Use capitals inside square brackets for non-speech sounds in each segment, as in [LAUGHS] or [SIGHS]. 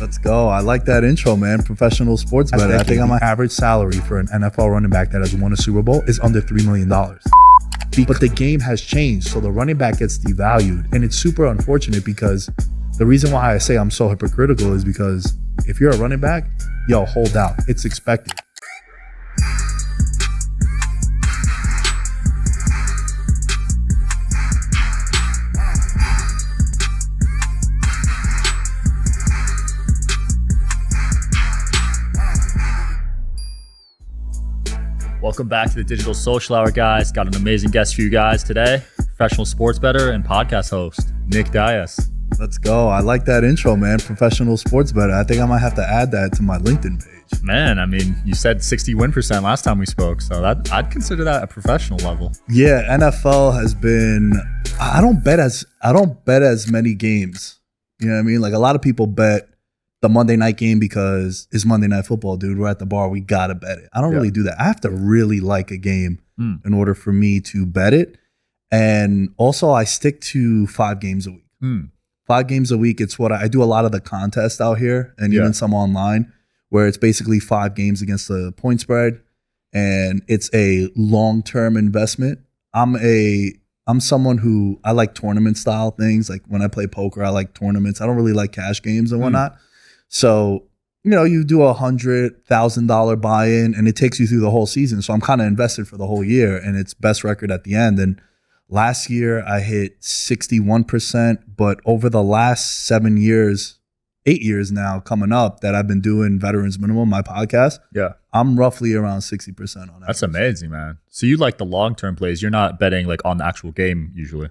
Let's go. I like that intro, man. Professional sports bettor. I think my average salary for an NFL running back that has won a Super Bowl is under $3 million. But the game has changed, so the running back gets devalued. And it's super unfortunate because the reason why I say I'm so hypocritical is because if you're a running back, yo, hold out. It's expected. Welcome back to the Digital Social Hour, guys. Got an amazing guest for you guys today. Professional sports bettor and podcast host, Nick Dias. Let's go. I like that intro, man. Professional sports bettor. I think I might have to add that to my LinkedIn page. Man, I mean, you said 60 win percent last time we spoke, so that I'd consider that a professional level. Yeah, NFL has been I don't bet as I don't bet as many games. You know what I mean? Like a lot of people bet the Monday night game because it's Monday night football, dude. We're at the bar, we gotta bet it. I don't Yeah. really do that. I have to really like a game Mm. in order for me to bet it. And also I stick to five games a week. Hmm. five games a week. It's what I, I do a lot of the contests out here and Yeah. even some online where it's basically five games against the point spread and it's a long-term investment. I'm a I'm someone who I like tournament style things. Like when I play poker, I like tournaments. I don't really like cash games and Mm. So, you know, you do a hundred thousand dollar buy-in and it takes you through the whole season. So I'm kind of invested for the whole year and it's best record at the end. And Last year I hit 61%, but over the last seven years, eight years now coming up that I've been doing Veterans Minimum, my podcast, Yeah, I'm roughly around 60% on that. that's amazing, man. So you like the long term plays. You're not betting like on the actual game usually.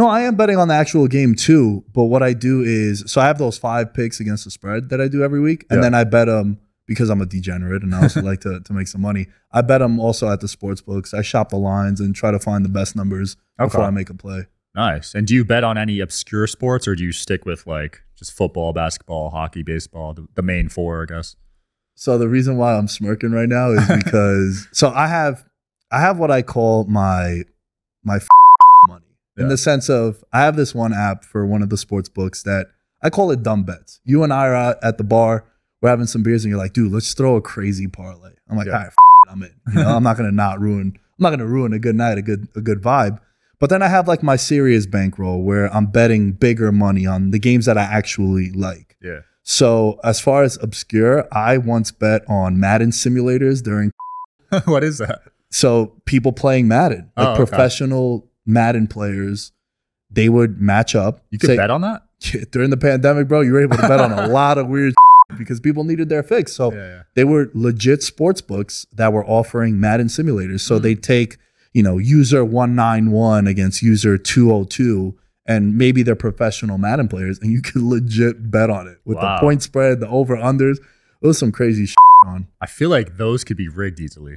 No, I am betting on the actual game too, but what I do is so I have those five picks against the spread that I do every week, and Yeah. then I bet them because I'm a degenerate and I also [LAUGHS] like to, to make some money. I bet them also at the sports books. I shop the lines and try to find the best numbers before Okay. I make a play. Nice. And do you bet on any obscure sports or do you stick with like just football, basketball, hockey, baseball, the, the main four, I guess? So the reason why I'm smirking right now is [LAUGHS] because so I have I have what I call my my money in the sense of I have this one app for one of the sports books that I call it dumb bets. You and I are out at the bar, we're having some beers, and you're like, dude, let's throw a crazy parlay. I'm like, Yeah. all right, f- it, I'm in. You know, I'm not gonna not ruin. I'm not gonna ruin a good night, a good a good vibe. But then I have like my serious bankroll where I'm betting bigger money on the games that I actually like. Yeah. So as far as obscure, I once bet on Madden simulators during [LAUGHS] what is that? so people playing Madden, like Oh, okay. professional Madden players, they would match up. You could say- bet on that? [LAUGHS] during the pandemic, bro. You were able to bet on a [LAUGHS] lot of weird because people needed their fix. So yeah. they were legit sports books that were offering Madden simulators. So Hmm. they take, you know, user 191 against user 202 and maybe they're professional Madden players and you could legit bet on it with Wow. the point spread, the over unders. It was some crazy shit on. I feel like those could be rigged easily.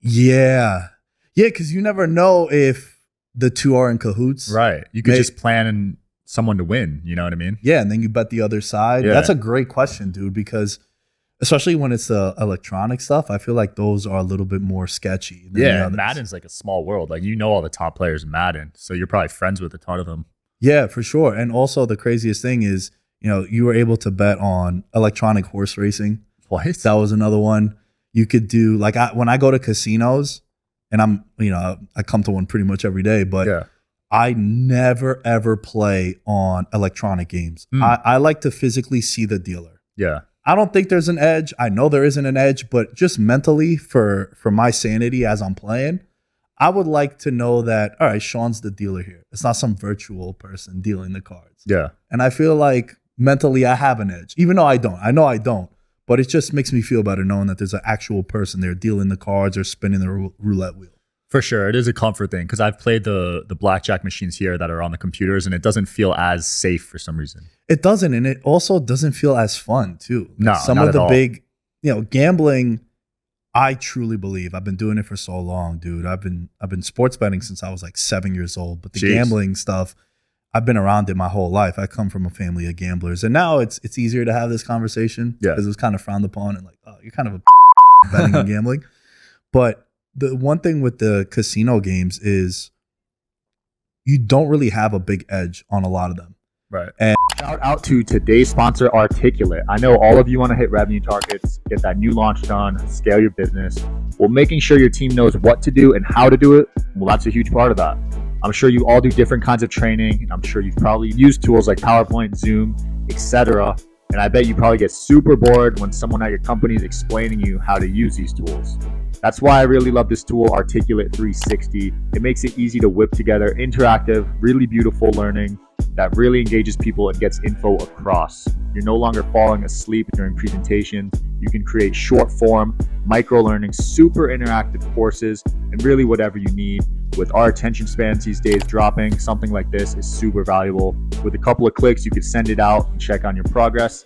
Yeah. Yeah, cuz you never know if the two are in cahoots. Right. You could May- just plan and someone to win. You know what I mean? Yeah, and then you bet the other side. Yeah. That's a great question, dude, because especially when it's uh, electronic stuff, I feel like those are a little bit more sketchy. Yeah. Madden's like a small world. Like you know all the top players in Madden. So you're probably friends with a ton of them. Yeah, for sure. And also the craziest thing is, you know, you were able to bet on electronic horse racing. What? That was another one. You could do like I, when I go to casinos, and I'm, you know, I come to one pretty much every day, but yeah. I never ever play on electronic games. Hmm. I, I like to physically see the dealer. Yeah. I don't think there's an edge. I know there isn't an edge, but just mentally for for my sanity as I'm playing, I would like to know that all right, Sean's the dealer here. It's not some virtual person dealing the cards. Yeah. And I feel like mentally I have an edge, even though I don't. I know I don't, but it just makes me feel better knowing that there's an actual person there dealing the cards or spinning the rou- roulette wheel. For sure, it is a comfort thing because I've played the the blackjack machines here that are on the computers, and it doesn't feel as safe for some reason. It doesn't, and it also doesn't feel as fun too. Like, No, some of the all. big, you know, gambling. I truly believe I've been doing it for so long, dude. I've been I've been sports betting since I was like seven years old. But the Jeez. gambling stuff, I've been around it my whole life. I come from a family of gamblers, and now it's it's easier to have this conversation Yeah. because it was kind of frowned upon and like, oh, you're kind of a [LAUGHS] betting and gambling. But the one thing with the casino games is you don't really have a big edge on a lot of them. Right. And shout out to today's sponsor, Articulate. I know all of you want to hit revenue targets, get that new launch done, scale your business. Well, making sure your team knows what to do and how to do it, well, that's a huge part of that. I'm sure you all do different kinds of training, and I'm sure you've probably used tools like PowerPoint, Zoom, etc. And I bet you probably get super bored when someone at your company is explaining you how to use these tools. That's why I really love this tool, Articulate 360. It makes it easy to whip together interactive, really beautiful learning that really engages people and gets info across. You're no longer falling asleep during presentations. You can create short form, micro learning, super interactive courses, and really whatever you need. With our attention spans these days dropping, something like this is super valuable. With a couple of clicks, you can send it out and check on your progress.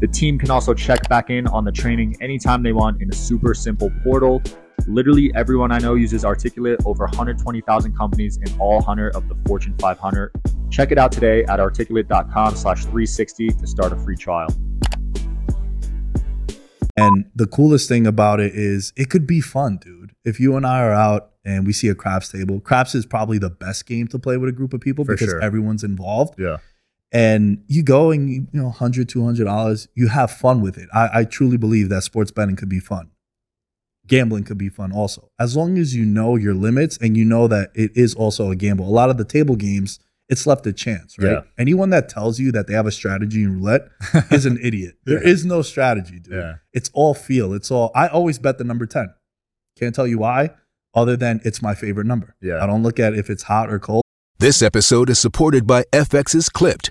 The team can also check back in on the training anytime they want in a super simple portal. Literally everyone I know uses Articulate, over 120,000 companies in all 100 of the Fortune 500. Check it out today at articulate.com slash 360 to start a free trial. And the coolest thing about it is it could be fun, dude. If you and I are out and we see a craps table, craps is probably the best game to play with a group of people For because sure. everyone's involved. Yeah. And you go and you, you know, 100 $200, you have fun with it. I, I truly believe that sports betting could be fun. Gambling could be fun also. As long as you know your limits and you know that it is also a gamble. A lot of the table games, it's left to chance, right? Yeah. Anyone that tells you that they have a strategy in roulette [LAUGHS] is an idiot. There Yeah. is no strategy, dude. Yeah. It's all feel. It's all. I always bet the number ten. Can't tell you why, other than it's my favorite number. Yeah. I don't look at if it's hot or cold. This episode is supported by FX's Clipped,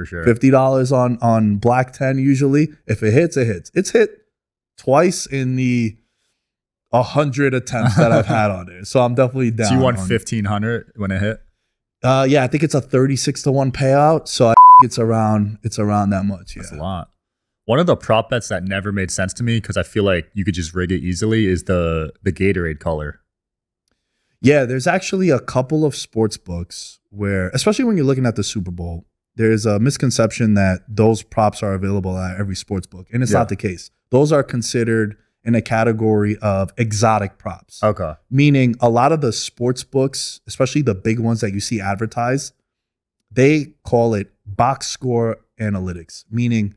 For sure. Fifty dollars on on black ten usually. If it hits, it hits. It's hit twice in the a hundred attempts that I've had on it. So I'm definitely down. So you won 1500 when it hit? Uh, yeah, I think it's a thirty six to one payout. So I think [LAUGHS] it's around it's around that much. Yeah. That's a lot. One of the prop bets that never made sense to me because I feel like you could just rig it easily is the the Gatorade color. Yeah, there's actually a couple of sports books where, especially when you're looking at the Super Bowl, there's a misconception that those props are available at every sports book, and it's Yeah. not the case. Those are considered in a category of exotic props, Okay. meaning a lot of the sports books, especially the big ones that you see advertised, they call it box score analytics, meaning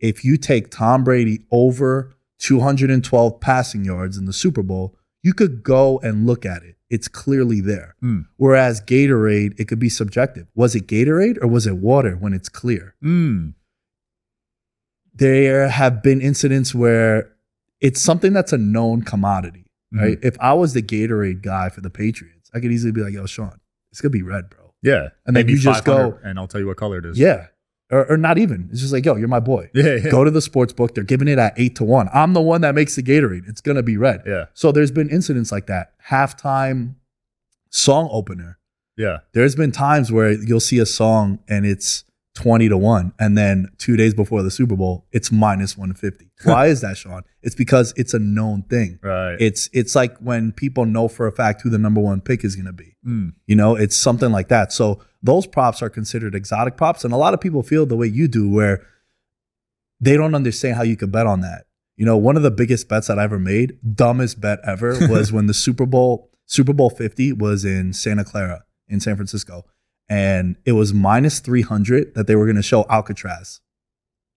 if you take Tom Brady over 212 passing yards in the Super Bowl, you could go and look at it. It's clearly there. Hmm. Whereas Gatorade, it could be subjective. Was it Gatorade or was it water when it's clear? Mm. There have been incidents where it's something that's a known commodity, right? If I was the Gatorade guy for the Patriots, I could easily be like, yo, Sean, it's going to be red, bro. Yeah. And then you just go- and I'll tell you what color it is. Yeah. Or, or not even. It's just like, yo, you're my boy. [LAUGHS] Yeah. Yeah. Go to the sports book. They're giving it at eight to one. I'm the one that makes the Gatorade. It's gonna be red. Yeah. So there's been incidents like that. Halftime song opener. Yeah. There's been times where you'll see a song and it's 20 to 1. And then two days before the Super Bowl, it's minus 150. [LAUGHS] Why is that, Sean? It's because it's a known thing. Right. It's it's like when people know for a fact who the number one pick is gonna be. Mm. You know, it's something like that. So those props are considered exotic props. And a lot of people feel the way you do, where they don't understand how you could bet on that. You know, one of the biggest bets that I ever made, dumbest bet ever, [LAUGHS] was when the Super Bowl Super Bowl 50 was in Santa Clara in San Francisco. And it was minus 300 that they were going to show Alcatraz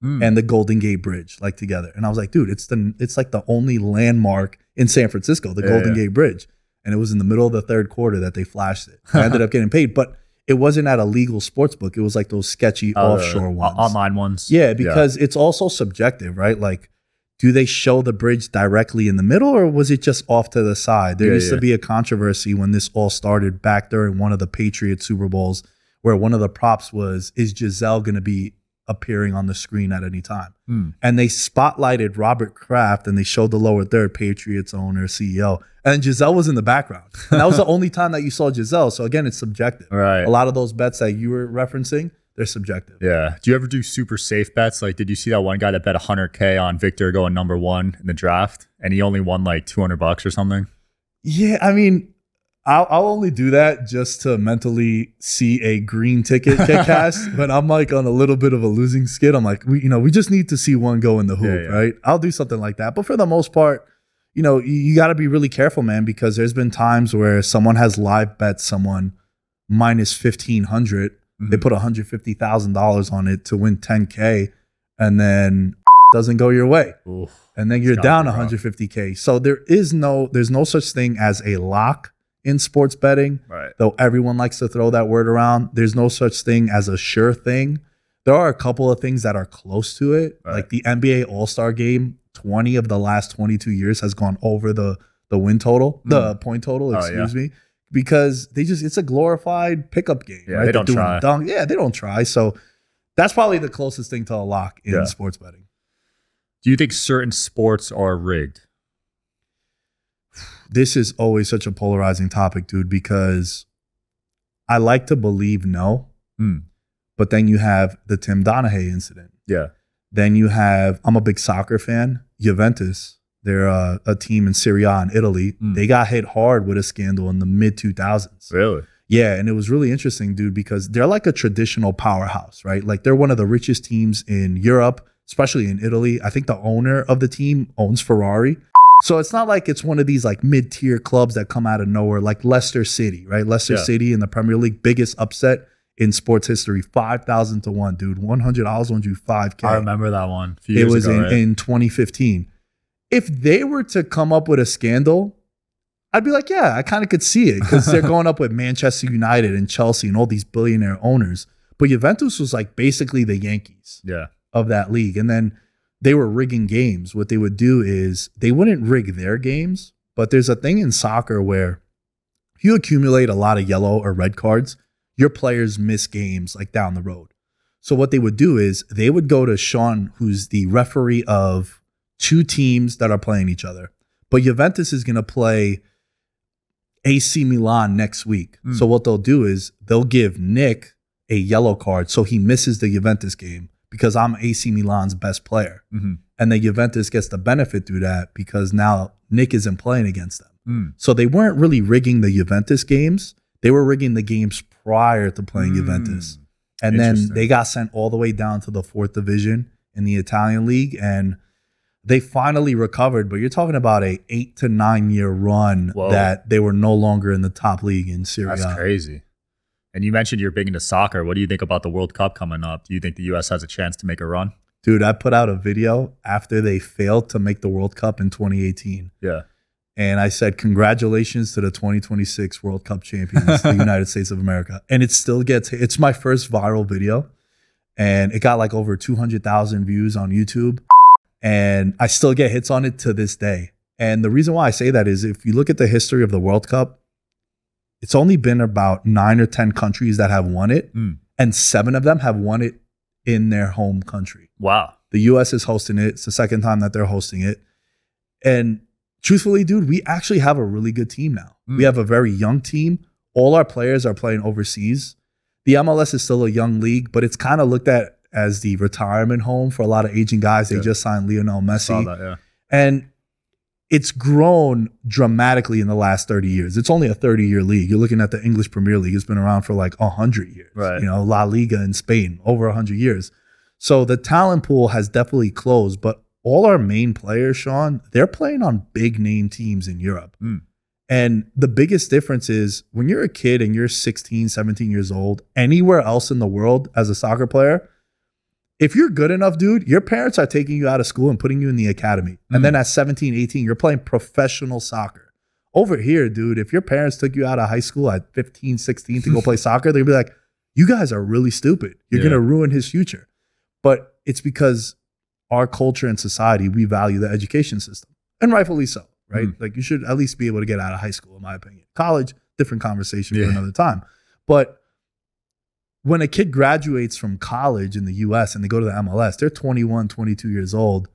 Mm. and the Golden Gate Bridge like together. And I was like, dude, it's the it's like the only landmark in San Francisco, the Yeah, Golden yeah. Gate Bridge. And it was in the middle of the third quarter that they flashed it. I ended [LAUGHS] up getting paid, but it wasn't at a legal sports book. It was like those sketchy the offshore ones. online ones. Yeah, because it's also subjective, right? Like, do they show the bridge directly in the middle or was it just off to the side? There Yeah, used to be a controversy when this all started back during one of the Patriot Super Bowls where one of the props was, is Gisele going to be appearing on the screen at any time? Hmm. And they spotlighted Robert Kraft and they showed the lower third, Patriots owner, CEO. And Gisele was in the background. And that was the [LAUGHS] only time that you saw Gisele. So again, it's subjective. Right. A lot of those bets that you were referencing, they're subjective. Yeah. Do you ever do super safe bets? Like, did you see that one guy that bet 100K on Victor going number one in the draft and he only won like 200 bucks or something? Yeah, I mean, I'll, I'll only do that just to mentally see a green ticket [LAUGHS] get cast. but I'm like on a little bit of a losing skid. I'm like, we, you know, we just need to see one go in the hoop, Yeah, yeah. right? I'll do something like that. But for the most part, you know, you, you got to be really careful, man, because there's been times where someone has live bet someone minus 1500 They Mhm. put $150,000 on it to win 10K and then [LAUGHS] doesn't go your way Oof. and then you're down be rough. 150k. So there is no there's no such thing as a lock in sports betting. Right. Though everyone likes to throw that word around, there's no such thing as a sure thing. There are a couple of things that are close to it. Right. Like the NBA All-Star game, 20 of the last 22 years has gone over the the win total, the point total, Oh, yeah. excuse me. Because they just it's a glorified pickup game. Yeah, right? they don't try. dunk- yeah, they don't try. So that's probably the closest thing to a lock in Yeah. sports betting. Do you think certain sports are rigged? [SIGHS] this is always such a polarizing topic, dude, because I like to believe no, Hmm. but then you have the Tim Donaghy incident. Yeah. Then you have, I'm a big soccer fan, Juventus. They're uh, a team in Serie A in Italy. Mm. They got hit hard with a scandal in the mid 2000s. Really? Yeah, and it was really interesting, dude, because they're like a traditional powerhouse, right? Like they're one of the richest teams in Europe, especially in Italy. I think the owner of the team owns Ferrari. So it's not like it's one of these like mid-tier clubs that come out of nowhere, like Leicester City, right? Leicester Yeah. City in the Premier League, biggest upset in sports history, five thousand to one, dude. One hundred dollars won you five k. I remember that one. It was ago, in, right? in 2015. If they were to come up with a scandal, I'd be like, yeah, I kind of could see it because they're [LAUGHS] going up with Manchester United and Chelsea and all these billionaire owners. But Juventus was like basically the Yankees yeah. of that league. And then they were rigging games. What they would do is they wouldn't rig their games, but there's a thing in soccer where if you accumulate a lot of yellow or red cards, your players miss games like down the road. So what they would do is they would go to Sean, who's the referee of two teams that are playing each other. But Juventus is going to play AC Milan next week. Mm. So what they'll do is they'll give Nick a yellow card so he misses the Juventus game because I'm AC Milan's best player. hmm And then Juventus gets the benefit through that because now Nick isn't playing against them. Mm. So they weren't really rigging the Juventus games. They were rigging the games prior to playing Mm. Juventus. And then they got sent all the way down to the fourth division in the Italian league. And they finally recovered, but you're talking about a eight to nine year run Whoa. that they were no longer in the top league in Serie A. That's crazy. And you mentioned you're big into soccer. What do you think about the World Cup coming up? Do you think the U.S. has a chance to make a run? Dude, I put out a video after they failed to make the World Cup in 2018. Yeah. And I said, Congratulations to the 2026 World Cup champions, the [LAUGHS] United States of America. And it still gets, it's my first viral video. And it got like over 200,000 views on YouTube. And I still get hits on it to this day. And the reason why I say that is if you look at the history of the World Cup, it's only been about nine or 10 countries that have won it. Mm. And seven of them have won it in their home country. Wow. The US is hosting it. It's the second time that they're hosting it. And truthfully, dude, we actually have a really good team now. Mm. We have a very young team. All our players are playing overseas. The MLS is still a young league, but it's kind of looked at as the retirement home for a lot of aging guys. They Yeah. just signed Lionel Messi. that, yeah. And it's grown dramatically in the last 30 years. It's only a 30 year league. You're looking at the English Premier League. It's been around for like 100 years. Right. You know, La Liga in Spain, over 100 years. So the talent pool has definitely closed, but all our main players, Sean, they're playing on big name teams in Europe. Mm. And the biggest difference is when you're a kid and you're 16, 17 years old, anywhere else in the world as a soccer player, if you're good enough, dude, your parents are taking you out of school and putting you in the academy. And then mm. at 17, 18, you're playing professional soccer. Over here, dude, if your parents took you out of high school at 15, 16 to go play [LAUGHS] soccer, they'd be like, you guys are really stupid. You're Yeah. going to ruin his future. But it's because our culture and society, we value the education system. And rightfully so, right? Mm. Like you should at least be able to get out of high school, in my opinion. College, different conversation Yeah. for another time. But when a kid graduates from college in the US and they go to the MLS, they're 21, 22 years old.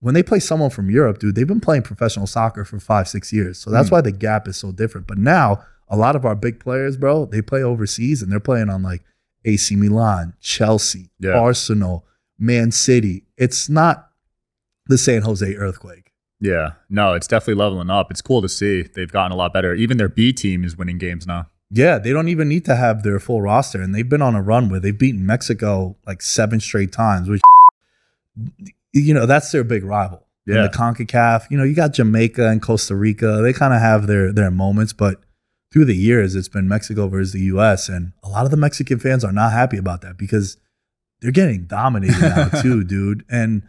When they play someone from Europe, dude, they've been playing professional soccer for five, six years. So that's Mm. why the gap is so different. But now, a lot of our big players, bro, they play overseas and they're playing on like AC Milan, Chelsea, Yeah. Arsenal, Man City. It's not the San Jose earthquake. Yeah, no, it's definitely leveling up. It's cool to see they've gotten a lot better. Even their B team is winning games now. Yeah, they don't even need to have their full roster, and they've been on a run where they've beaten Mexico like seven straight times. Which, you know, that's their big rival. In Yeah. the Concacaf, you know, you got Jamaica and Costa Rica. They kind of have their their moments, but through the years, it's been Mexico versus the U.S. and a lot of the Mexican fans are not happy about that because they're getting dominated now [LAUGHS] too, dude. And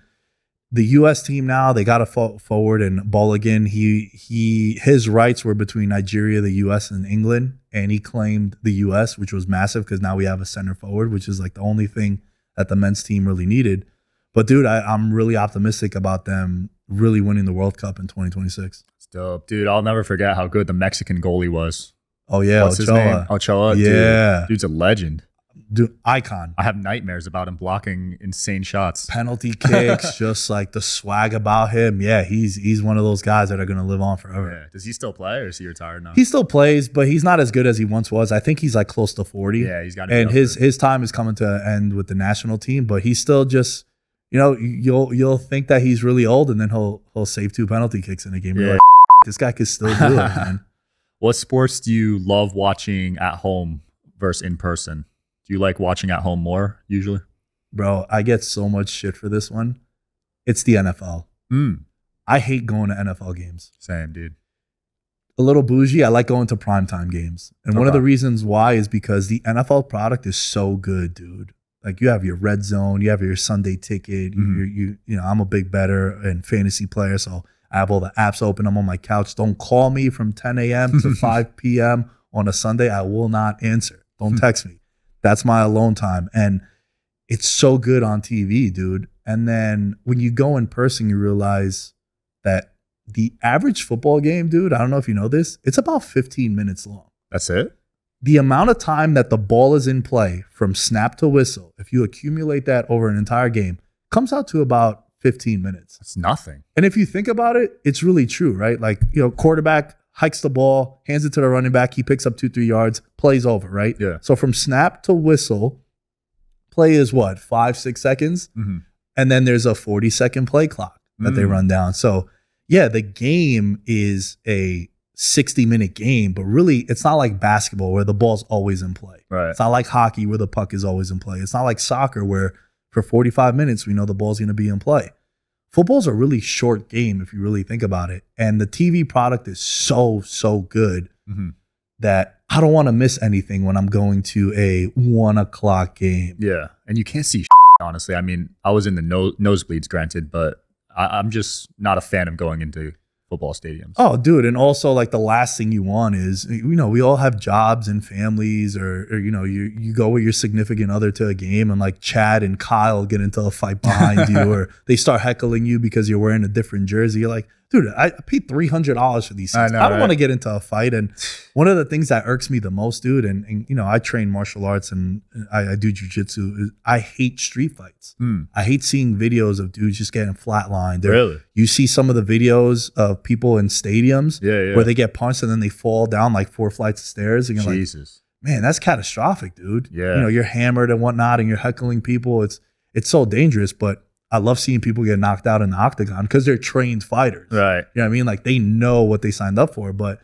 the U.S. team now they got a fo- forward and Balogun. He he his rights were between Nigeria, the U.S. and England, and he claimed the U.S., which was massive because now we have a center forward, which is like the only thing that the men's team really needed. But dude, I, I'm really optimistic about them really winning the World Cup in 2026. It's dope, dude. I'll never forget how good the Mexican goalie was. Oh yeah, What's his name? Ochoa, Ochoa. dude. Yeah. dude's a legend. Dude, icon. I have nightmares about him blocking insane shots. Penalty [LAUGHS] kicks, just like the swag about him. Yeah, he's he's one of those guys that are gonna live on forever. Yeah. Does he still play or is he retired now? He still plays, but he's not as good as he once was. I think he's like close to 40. yeah, he's got to. and his his time is coming to an end with the national team, but he's still just you know, you'll you'll think that he's really old and then he'll he'll save two penalty kicks in a game. You're Yeah. like, this guy could still do it, man. [LAUGHS] What sports do you love watching at home versus in person? Do you like watching at home more usually? Bro, I get so much shit for this one. It's the NFL. Mm, I hate going to NFL games. same, dude. A little bougie. I like going to primetime games. And one of the reasons why is because the NFL product is so good, dude. Like you have your red zone, you have your Sunday ticket. Mhm. You, you, you know, I'm a big bettor and fantasy player, so I have all the apps open. I'm on my couch. Don't call me from 10 a.m. to [LAUGHS] 5 p.m. on a Sunday. I will not answer. Don't [LAUGHS] text me. That's my alone time. And it's so good on TV, dude. And then when you go in person, you realize that the average football game, dude, I don't know if you know this, it's about 15 minutes long. That's it. The amount of time that the ball is in play from snap to whistle, if you accumulate that over an entire game, comes out to about 15 minutes. That's nothing. And if you think about it, it's really true, right? Like, you know, quarterback hikes the ball, hands it to the running back, he picks up two, three yards, plays over, right? Yeah. So from snap to whistle, play is what, five, six seconds? hmm and then there's a 40 second play clock that they Mm. run down. So, yeah, the game is a 60 minute game, but really it's not like basketball where the ball's always in play. Right. It's not like hockey where the puck is always in play. It's not like soccer where for 45 minutes we know the ball's going to be in play. Football's a really short game if you really think about it. And the TV product is so, so good hmm that I don't want to miss anything when I'm going to a one o'clock game. Yeah, and you can't see [LAUGHS] honestly. I mean, I was in the no- nosebleeds, granted, but I- I'm just not a fan of going into football stadiums. Oh, dude, and also like the last thing you want is you know we all have jobs and families, or, or you know you you go with your significant other to a game and like Chad and Kyle get into a fight behind [LAUGHS] you, or they start heckling you because you're wearing a different jersey. You're like, dude, I paid three hundred dollars for these. I Things. I, know, I don't want to get into a fight. And one of the things that irks me the most, dude, and, and you know I train martial arts and I, I do jujitsu. I hate street fights. Hmm. I hate seeing videos of dudes just getting flatlined. They're- Really? You see some of the videos of people in stadiums Yeah, yeah. where they get punched and then they fall down like four flights of stairs, and you're like, Jesus. man, that's catastrophic, dude. Yeah. You know, you're hammered and whatnot, and you're heckling people. It's it's so dangerous, but I love seeing people get knocked out in the octagon because they're trained fighters. right. You know what I mean? Like they know what they signed up for, but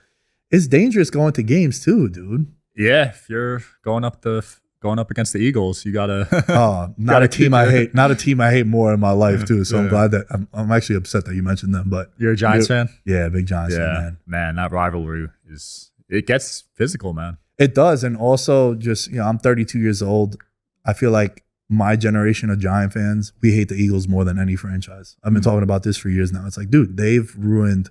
it's dangerous going to games too, dude. Yeah, if you're going up the going up against the Eagles, you gotta. [LAUGHS] oh, [LAUGHS] not gotta a team I hate. Not a team I hate more in my life too. So I'm glad that I'm, I'm actually upset that you mentioned them. But You're a Giants Yeah. fan. yeah, big Giants fan, yeah, man. man, that rivalry is it gets physical, man. It does, and also just you know, I'm 32 years old. I feel like my generation of Giant fans, we hate the Eagles more than any franchise. I've been Mhm. talking about this for years now. It's like, dude, they've ruined.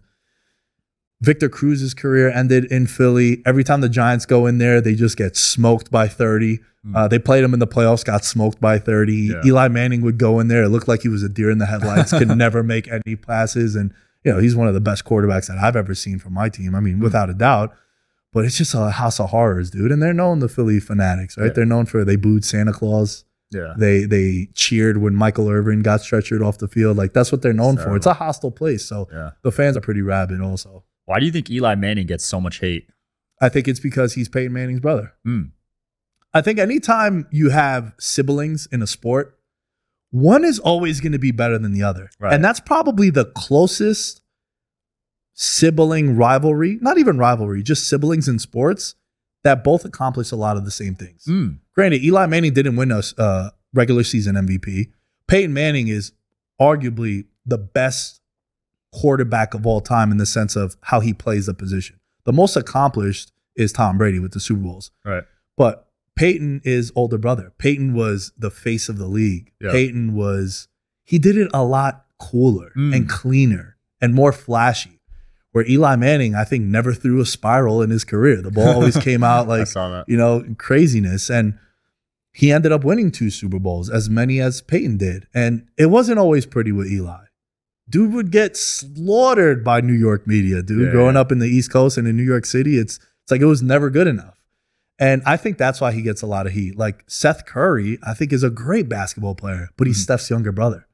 Victor Cruz's career ended in Philly. Every time the Giants go in there, they just get smoked by 30. Uh, they played him in the playoffs, got smoked by 30. Yeah. Eli Manning would go in there. It looked like he was a deer in the headlights, could [LAUGHS] never make any passes. And, you know, he's one of the best quarterbacks that I've ever seen from my team. I mean, without a doubt. But it's just a house of horrors, dude. And they're known the Philly fanatics, right? Yeah. They're known for they booed Santa Claus. Yeah, They they cheered when Michael Irvin got stretchered off the field. Like that's what they're known for. It's a hostile place. So yeah. the fans are pretty rabid also. Why do you think Eli Manning gets so much hate? I think it's because he's Peyton Manning's brother. Mm. I think anytime you have siblings in a sport, one is always going to be better than the other. Right. And that's probably the closest sibling rivalry, not even rivalry, just siblings in sports that both accomplish a lot of the same things. Mm. Granted, Eli Manning didn't win a uh, regular season MVP. Peyton Manning is arguably the best quarterback of all time in the sense of how he plays the position. The most accomplished is Tom Brady with the Super Bowls. Right. But Peyton is older brother. Peyton was the face of the league. Yeah. Peyton was he did it a lot cooler Mm. and cleaner and more flashy. Where Eli Manning, I think, never threw a spiral in his career. The ball always [LAUGHS] came out like you know, craziness. And he ended up winning two Super Bowls, as many as Peyton did. And it wasn't always pretty with Eli. Dude would get slaughtered by New York media, dude. Yeah, Growing up in the East Coast and in New York City, it's it's like it was never good enough. And I think that's why he gets a lot of heat. Like Seth Curry, I think is a great basketball player, but he's Mhm. Steph's younger brother.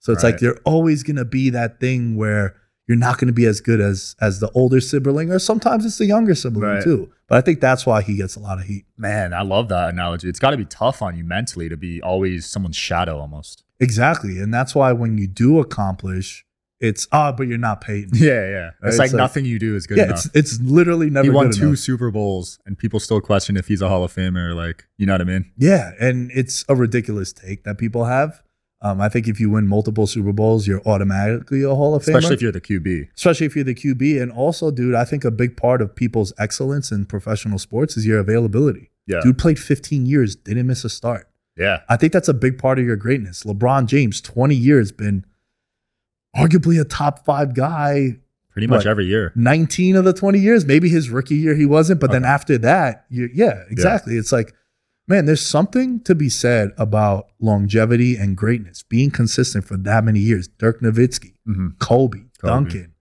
So it's Right. like you're always gonna be that thing where you're not gonna be as good as as the older sibling, or sometimes it's the younger sibling Right. too. But I think that's why he gets a lot of heat. Man, I love that analogy. It's got to be tough on you mentally to be always someone's shadow almost. Exactly. And that's why when you do accomplish, it's ah, but you're not Peyton. [LAUGHS] Yeah, yeah. It's It's like, nothing you do is good yeah, enough. it's it's literally never he won two enough. Super Bowls, and people still question if he's a Hall of Famer. Like, you know what I mean? Yeah, and it's a ridiculous take that people have. Um, I think if you win multiple Super Bowls, you're automatically a Hall of Famer. Especially if you're the QB. especially if you're the QB. And also, dude, I think a big part of people's excellence in professional sports is your availability. Yeah, Dude played 15 years, didn't miss a start. yeah, I think that's a big part of your greatness. LeBron James, 20 years, been arguably a top five guy pretty much What? every year. 19 of the 20 years. Maybe his rookie year he wasn't, but then after that, yeah, exactly. It's like, man, there's something to be said about longevity and greatness, being consistent for that many years. Dirk Nowitzki, hmm Kobe, Kobe. Duncan.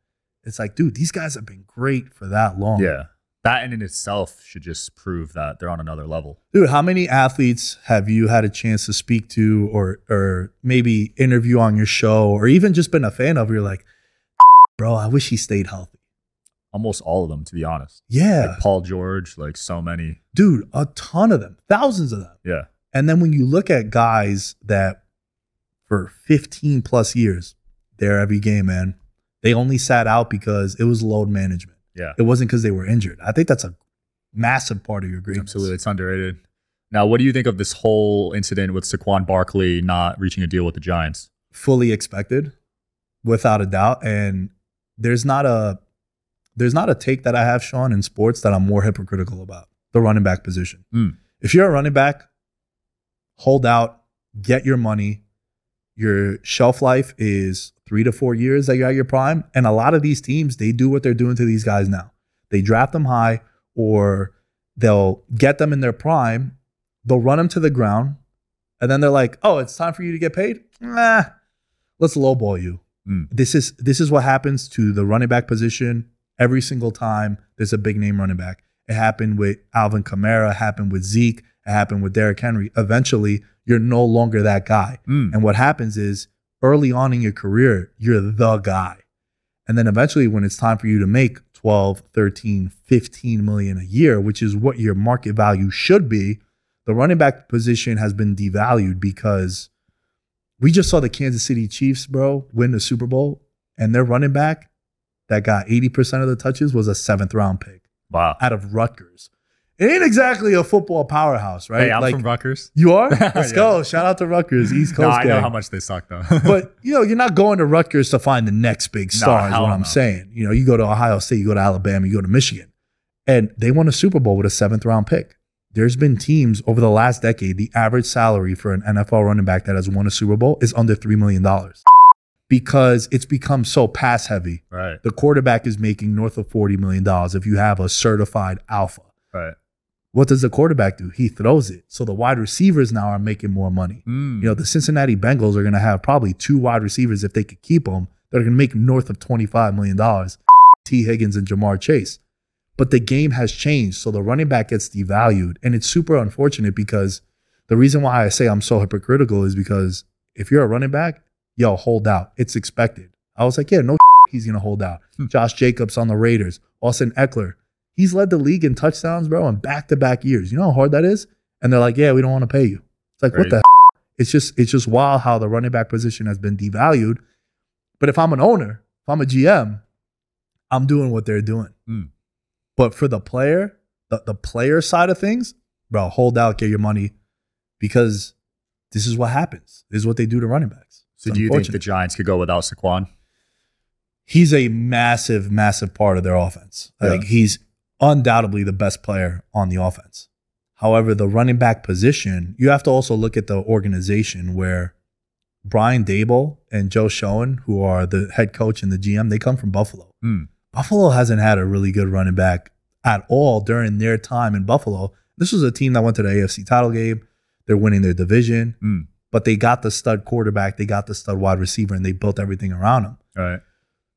It's like, dude, these guys have been great for that long. Yeah, that in itself should just prove that they're on another level. Dude, how many athletes have you had a chance to speak to or or maybe interview on your show or even just been a fan of? You're like, [LAUGHS] bro, I wish he stayed healthy. Almost all of them, to be honest. Yeah. Like Paul George, like so many. Dude, a ton of them, thousands of them. Yeah, And then when you look at guys that for 15 plus years, they're every game, man, they only sat out because it was load management. yeah, It wasn't because they were injured. I think that's a massive part of your greatness. absolutely. It's underrated. Now, what do you think of this whole incident with Saquon Barkley not reaching a deal with the Giants? Fully expected, without a doubt. And there's not a there's not a take that I have, Sean, in sports that I'm more hypocritical about. The running back position. Mm. If you're a running back, hold out, get your money. Your shelf life is three to four years that you're at your prime. And a lot of these teams, they do what they're doing to these guys now. They draft them high or they'll get them in their prime, they'll run them to the ground, and then they're like, oh, it's time for you to get paid? Nah, let's lowball you. Mm. This is this is what happens to the running back position every single time there's a big name running back. It happened with Alvin Kamara, it happened with Zeke, it happened with Derrick Henry. Eventually, you're no longer that guy. Mm. And what happens is early on in your career, you're the guy. And then eventually, when it's time for you to make 12, 13, 15 million a year, which is what your market value should be, the running back position has been devalued because we just saw the Kansas City Chiefs, bro, win the Super Bowl, and their running back that got 80% of the touches was a seventh round pick Wow. out of Rutgers. it ain't exactly a football powerhouse, right? Hey, I'm like from Rutgers. you are. [LAUGHS] Let's Yeah. go. Shout out to Rutgers, East Coast No, I know how much they suck though. [LAUGHS] but you know, you're not going to Rutgers to find the next big star. is what I'm no. saying. You know, you go to Ohio State, you go to Alabama, you go to Michigan, and they won a Super Bowl with a seventh round pick. There's been teams over the last decade. The average salary for an NFL running back that has won a Super Bowl is under three million dollars because it's become so pass heavy. right, The quarterback is making north of forty million dollars if you have a certified alpha. right. What does the quarterback do? He throws it. So the wide receivers now are making more money. Mm. You know, the Cincinnati Bengals are going to have probably two wide receivers if they could keep them. They're going to make north of $25 million. Tee Higgins and Ja'Marr Chase. But the game has changed. So the running back gets devalued. And it's super unfortunate because the reason why I say I'm so hypocritical is because if you're a running back, yo, hold out. It's expected. I was like, yeah, no [LAUGHS] he's going to hold out. Hmm. Josh Jacobs on the Raiders, Austin Ekeler. He's led the league in touchdowns, bro, in back to back years. You know how hard that is? And they're like, yeah, we don't want to pay you. It's like, what Crazy. the [LAUGHS] it's just it's just wild how the running back position has been devalued. But if I'm an owner, if I'm a GM, I'm doing what they're doing. Mm. But for the player, the, the player side of things, bro, hold out, get your money, because this is what happens. This is what they do to running backs. So do you think the. Giants could go without Saquon? he's a massive, massive part of their offense. I Yeah. think he's undoubtedly the best player on the offense. However, the running back position, you have to also look at the organization where Brian Daboll and Joe Schoen, who are the head coach and the GM, they come from Buffalo. Mm. Buffalo hasn't had a really good running back at all during their time in Buffalo. This was a team that went to the AFC title game. They're winning their division, Mm. But they got the stud quarterback, they got the stud wide receiver, and they built everything around him. Right.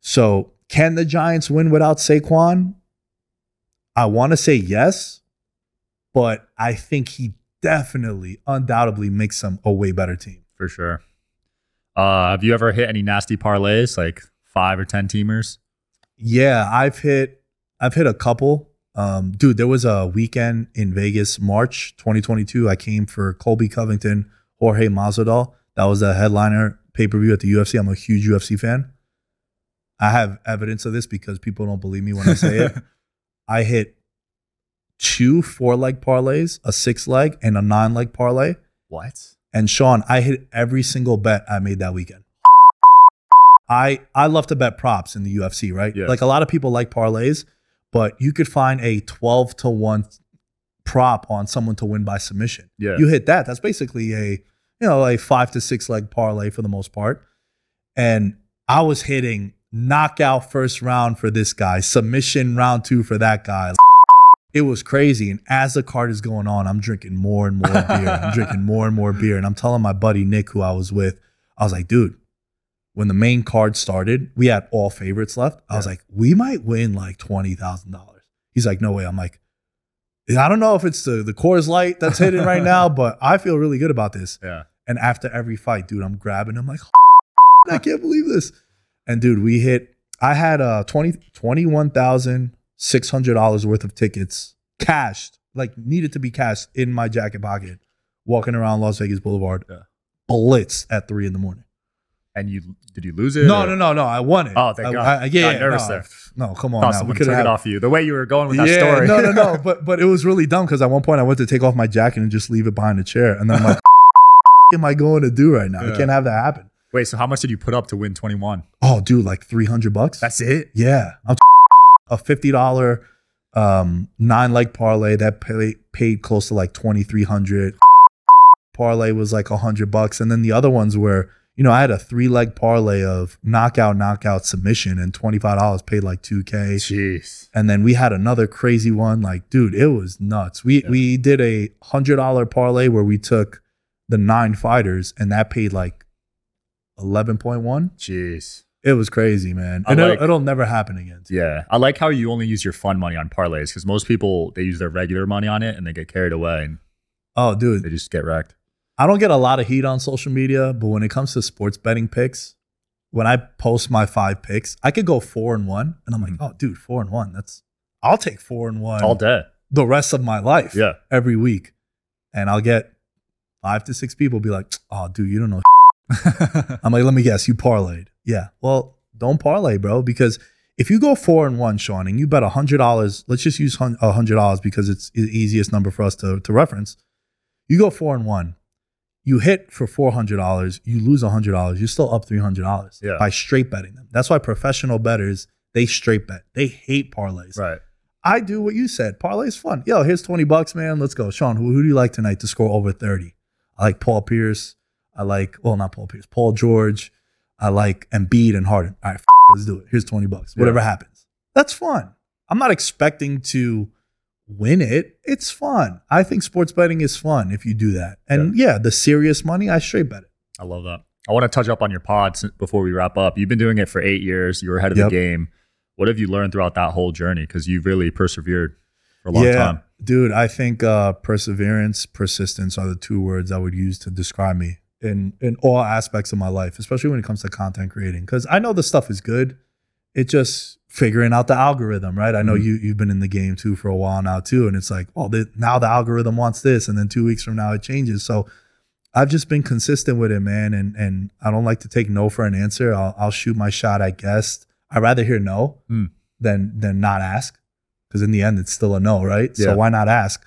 So, can the Giants win without Saquon? I want to say yes, but I think he definitely, undoubtedly makes them a way better team. For sure. Uh, have you ever hit any nasty parlays, like five or ten teamers? Yeah, I've hit I've hit a couple. Um, dude, there was a weekend in Vegas, March 2022. I came for Colby Covington, Jorge Masvidal. That was the headliner pay-per-view at the UFC. I'm a huge UFC fan. I have evidence of this because people don't believe me when I say it. [LAUGHS] I hit two four-leg parlays, a six-leg, and a nine-leg parlay. What? And Sean, I hit every single bet I made that weekend. I I love to bet props in the UFC, right? Yeah. Like a lot of people like parlays, but you could find a 12 to 1 prop on someone to win by submission. Yeah. You hit that. That's basically a, you know, a 5 to 6 leg parlay for the most part. And I was hitting knockout first round for this guy, submission round 2 for that guy. [LAUGHS] It was crazy. And as the card is going on, I'm drinking more and more beer. I'm [LAUGHS] drinking more and more beer. And I'm telling my buddy Nick, who I was with, I was like, dude, when the main card started, we had all favorites left. I was like, we might win like twenty thousand dollars. He's like, no way. I'm like, I don't know if it's the the Coors Light that's hitting right now, [LAUGHS] but I feel really good about this. Yeah. And after every fight, dude, I'm grabbing him like, [LAUGHS] I can't believe this. And dude, we hit. I had uh 20 $21,600 worth of tickets cashed, like needed to be cashed in my jacket pocket, walking around Las Vegas Boulevard, Yeah. blitz at three in the morning. And you did you lose it? No, or- no, no, no. I won it. Oh, thank I, God. I, yeah, Got yeah, nervous no, there. No, come on. Thought someone We could took it have off you. The way you were going with that yeah, story. no, no, no. [LAUGHS] But but it was really dumb because at one point I went to take off my jacket and just leave it behind the chair, and then I'm like, [LAUGHS] "What am I going to do right now? I can't have that happen." Wait, so how much did you put up to win 21? Oh, dude, like three hundred bucks. That's it? Yeah, I'm a fifty dollar um, nine leg parlay that pay, paid close to like twenty three hundred. Parlay was like a hundred bucks, and then the other ones were, you know, I had a three leg parlay of knockout, knockout, submission, and twenty five dollars paid like two k. Jeez. And then we had another crazy one, like dude, it was nuts. We Yeah. we did a hundred dollar parlay where we took the nine fighters, and that paid like eleven point one. Jeez. It was crazy, man, and like- it'll, it'll never happen again. Yeah. I like how you only use your fun money on parlays because most people, they use their regular money on it and they get carried away and Oh, dude, they just get wrecked. I don't get a lot of heat on social media, but when it comes to sports betting picks, when I post my five picks, I could go four and one, and I'm like, Mhm. oh, dude, four and one. That's I'll take four and one All day. the rest of my life. Yeah. every week, and I'll get five to six people be like, oh, dude, you don't know. [LAUGHS] I'm like, let me guess, you parlayed. Yeah. Well, don't parlay, bro, because if you go four and one, Sean, and you bet hundred dollars, let's just use hundred dollars because it's the easiest number for us to, to reference. You go four and one, you hit for four hundred dollars, you lose hundred dollars, you're still up three hundred dollars Yeah. by straight betting them. That's why professional bettors they straight bet. They hate parlays. Right. I do what you said. Parlay's fun. Yo, here's 20 bucks, man. Let's go. Sean, who, who do you like tonight to score over 30? I like Paul Pierce. I like, well, not Paul Pierce, Paul George. I like Embiid and Harden. All right, f- let's do it. Here's 20 bucks. Whatever happens. That's fun. I'm not expecting to win it. It's fun. I think sports betting is fun if you do that. And yeah, the serious money, I straight bet it. I love that. I want to touch up on your pod before we wrap up. You've been doing it for eight years. You were ahead of Yep. the game. What have you learned throughout that whole journey? Because you've really persevered for a long time. Dude, I think uh, perseverance, persistence are the two words I would use to describe me in in all aspects of my life, especially when it comes to content creating. Because I know the stuff is good. It just figuring out the algorithm, right? I know Mhm. you you've been in the game too for a while now too, and it's like, oh, the, now the algorithm wants this, and then two weeks from now it changes. So I've just been consistent with it, man, and and I don't like to take no for an answer. I'll I'll shoot my shot I guess I'd rather hear no Hmm. than than not ask because in the end it's still a no right Yeah. so why not ask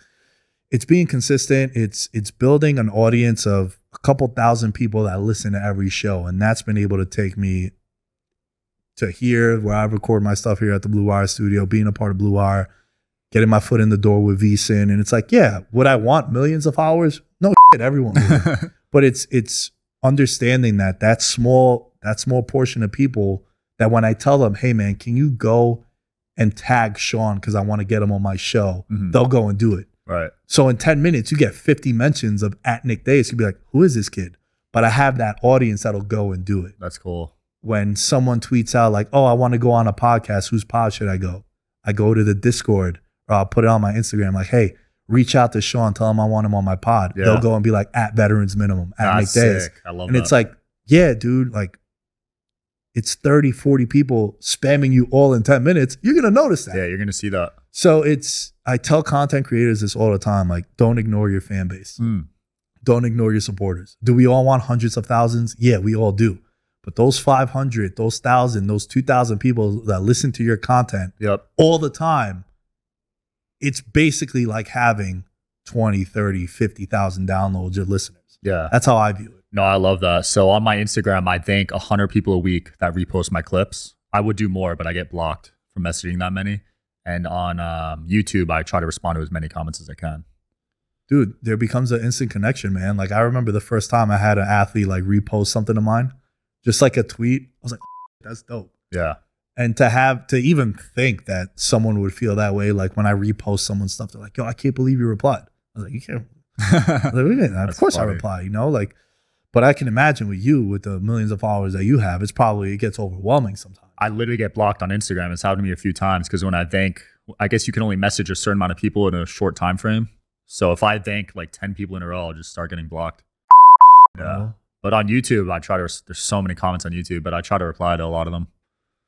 it's being consistent it's it's building an audience of a couple thousand people that listen to every show and that's been able to take me to here where i record my stuff here at the blue wire studio being a part of blue wire getting my foot in the door with VSiN and it's like yeah would i want millions of followers no [LAUGHS] shit, everyone would. [LAUGHS] but it's it's understanding that that small that small portion of people that when I tell them, hey man, can you go and tag Sean because I want to get him on my show, Mhm. they'll go and do it. Right. So in 10 minutes, you get 50 mentions of at Nick Dais. You'd be like, who is this kid? But I have that audience that'll go and do it. That's cool. When someone tweets out like, oh, I want to go on a podcast, whose pod should I go? I go to the Discord or I'll put it on my Instagram like, hey, reach out to Sean, tell him I want him on my pod. Yeah. They'll go and be like, at Veterans Minimum, at That's Nick sick. I love and that. it's like yeah dude like it's 30 40 people spamming you all in 10 minutes you're gonna notice that yeah, you're gonna see that. so it's i tell content creators this all the time like don't ignore your fan base Mm. don't ignore your supporters do we all want hundreds of thousands yeah we all do but those 500 those 1000 those 2000 people that listen to your content Yep. all the time it's basically like having 20 30 50000 downloads or listeners Yeah. that's how i view it No, I love that. So on my Instagram, I thank 100 people a week that repost my clips. I would do more, but I get blocked from messaging that many. And on um, YouTube, I try to respond to as many comments as I can. dude, there becomes an instant connection, man. Like I remember the first time I had an athlete like repost something of mine, just like a tweet. I was like, that's dope. Yeah. And to have to even think that someone would feel that way, like when I repost someone's stuff, they're like, yo, I can't believe you replied. I was like, you can't. [LAUGHS] Like, "What do you mean?" of course I reply, you know, like, but I can imagine with you, with the millions of followers that you have, it's probably, it gets overwhelming sometimes. I literally get blocked on Instagram. It's happened to me a few times because when I thank, I guess you can only message a certain amount of people in a short time frame. So if I thank like 10 people in a row, I'll just start getting blocked. Yeah. know? But on YouTube, I try to, there's so many comments on YouTube, but I try to reply to a lot of them.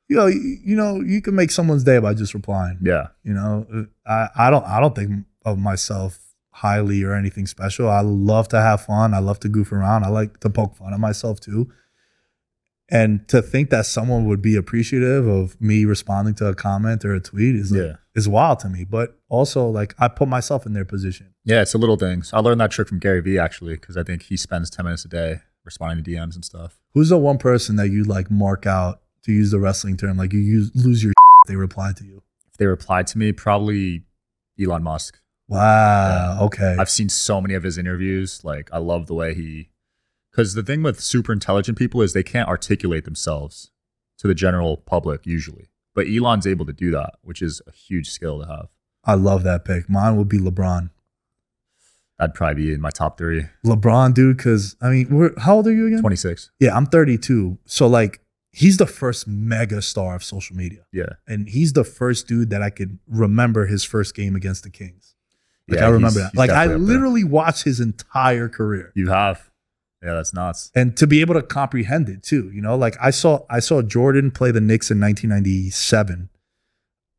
You know, you, you know, you can make someone's day by just replying. Yeah. You know, uh, I, I don't I don't think of myself highly or anything special. I love to have fun. I love to goof around. I like to poke fun at myself too. And to think that someone would be appreciative of me responding to a comment or a tweet is like, Yeah. is wild to me. But also like I put myself in their position. Yeah. It's the little things. I learned that trick from Gary Vee actually, because I think he spends 10 minutes a day responding to DMs and stuff. Who's the one person that you like mark out to use the wrestling term? Like you use lose your [LAUGHS] if they reply to you. If they replied to me, probably Elon Musk. Wow. Okay. I've seen so many of his interviews. Like, I love the way he, because the thing with super intelligent people is they can't articulate themselves to the general public usually. But Elon's able to do that, which is a huge skill to have. I love that pick. Mine would be LeBron. That'd probably be in my top three. LeBron, dude, because I mean, we're, how old are you again? 26. Yeah, I'm 32. So like, he's the first mega star of social media, Yeah. and he's the first dude that I could remember his first game against the Kings. Like Yeah, I remember he's- that. he's Like I definitely up there. literally watched his entire career, You have. Yeah, that's nuts. and to be able to comprehend it too. You know, like I saw I saw Jordan play the Knicks in 1997.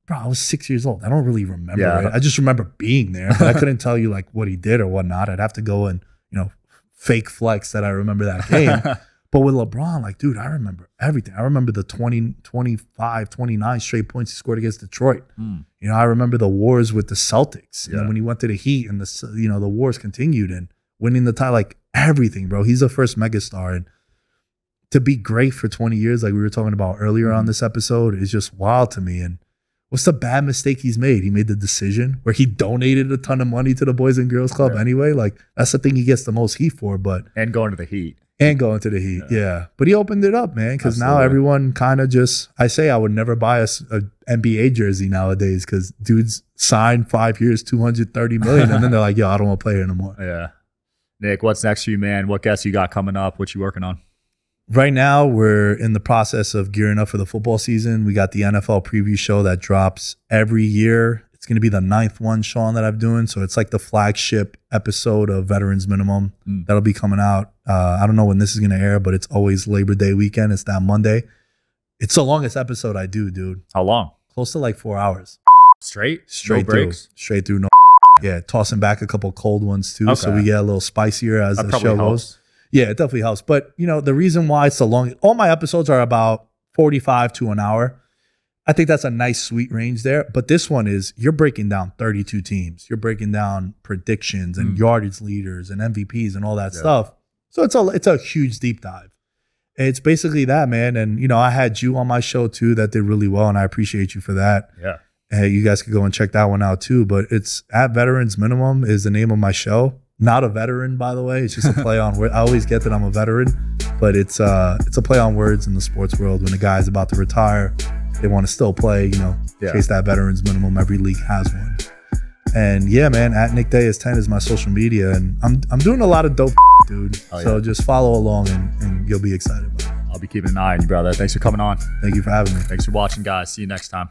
Bro, I was six years old. I don't really remember Yeah. it. I just remember being there, but I couldn't tell you like what he did or whatnot. I'd have to go and you know fake flex that I remember that game. [LAUGHS] But with LeBron, like, dude, I remember everything. I remember the 20, 25, 29 straight points he scored against Detroit. Mm. You know, I remember the wars with the Celtics. Yeah. And when he went to the Heat and the you know the wars continued and winning the title, like everything, bro. He's the first megastar, and to be great for twenty years, like we were talking about earlier on this episode, is just wild to me. And what's the bad mistake he's made? He made the decision where he donated a ton of money to the Boys and Girls Club Yeah. anyway. Like that's the thing he gets the most heat for, but And going to the Heat. and going to the Heat. Yeah. But he opened it up, man, because now everyone kind of just, I say I would never buy a, a NBA jersey nowadays because dudes signed five years, 230 million. and then they're like, yo, I don't want to play here anymore. [LAUGHS] Yeah. Nick, what's next for you, man? What guests you got coming up? What you working on? Right now, we're in the process of gearing up for the football season. We got the NFL preview show that drops every year. It's going to be the ninth one, Sean, that I'm doing. So it's like the flagship episode of Veterans Minimum Mm. that'll be coming out. Uh, I don't know when this is going to air, but it's always Labor Day weekend. It's that Monday. It's the longest episode I do, dude. How long? Close to like four hours. Straight? Straight no breaks? through. Straight through. No. Yeah, tossing back a couple cold ones too, so we get a little spicier as That the show helps. goes. Yeah, it definitely helps. But you know, the reason why it's so long, all my episodes are about 45 to an hour. I think that's a nice sweet range there. But this one is you're breaking down 32 teams. You're breaking down predictions and Mm. yardage leaders and MVPs and all that Yeah. stuff. So it's a it's a huge deep dive. It's basically that, man. And you know, I had you on my show too that did really well, and I appreciate you for that. Yeah. Hey, you guys could go and check that one out too. But it's at Veterans Minimum is the name of my show. Not a veteran, by the way. It's just a play on word. I always get that I'm a veteran, but it's uh it's a play on words in the sports world. When a guy's about to retire, they want to still play. You know, Yeah. chase that Veterans Minimum. Every league has one. And yeah, man, at Nick Day is 10 is my social media, and I'm I'm doing a lot of dope, [LAUGHS] dude. Oh, so just follow along, and, and you'll be excited about it. I'll be keeping an eye on you, brother. Thanks for coming on. Thank you for having me. Thanks for watching, guys. See you next time.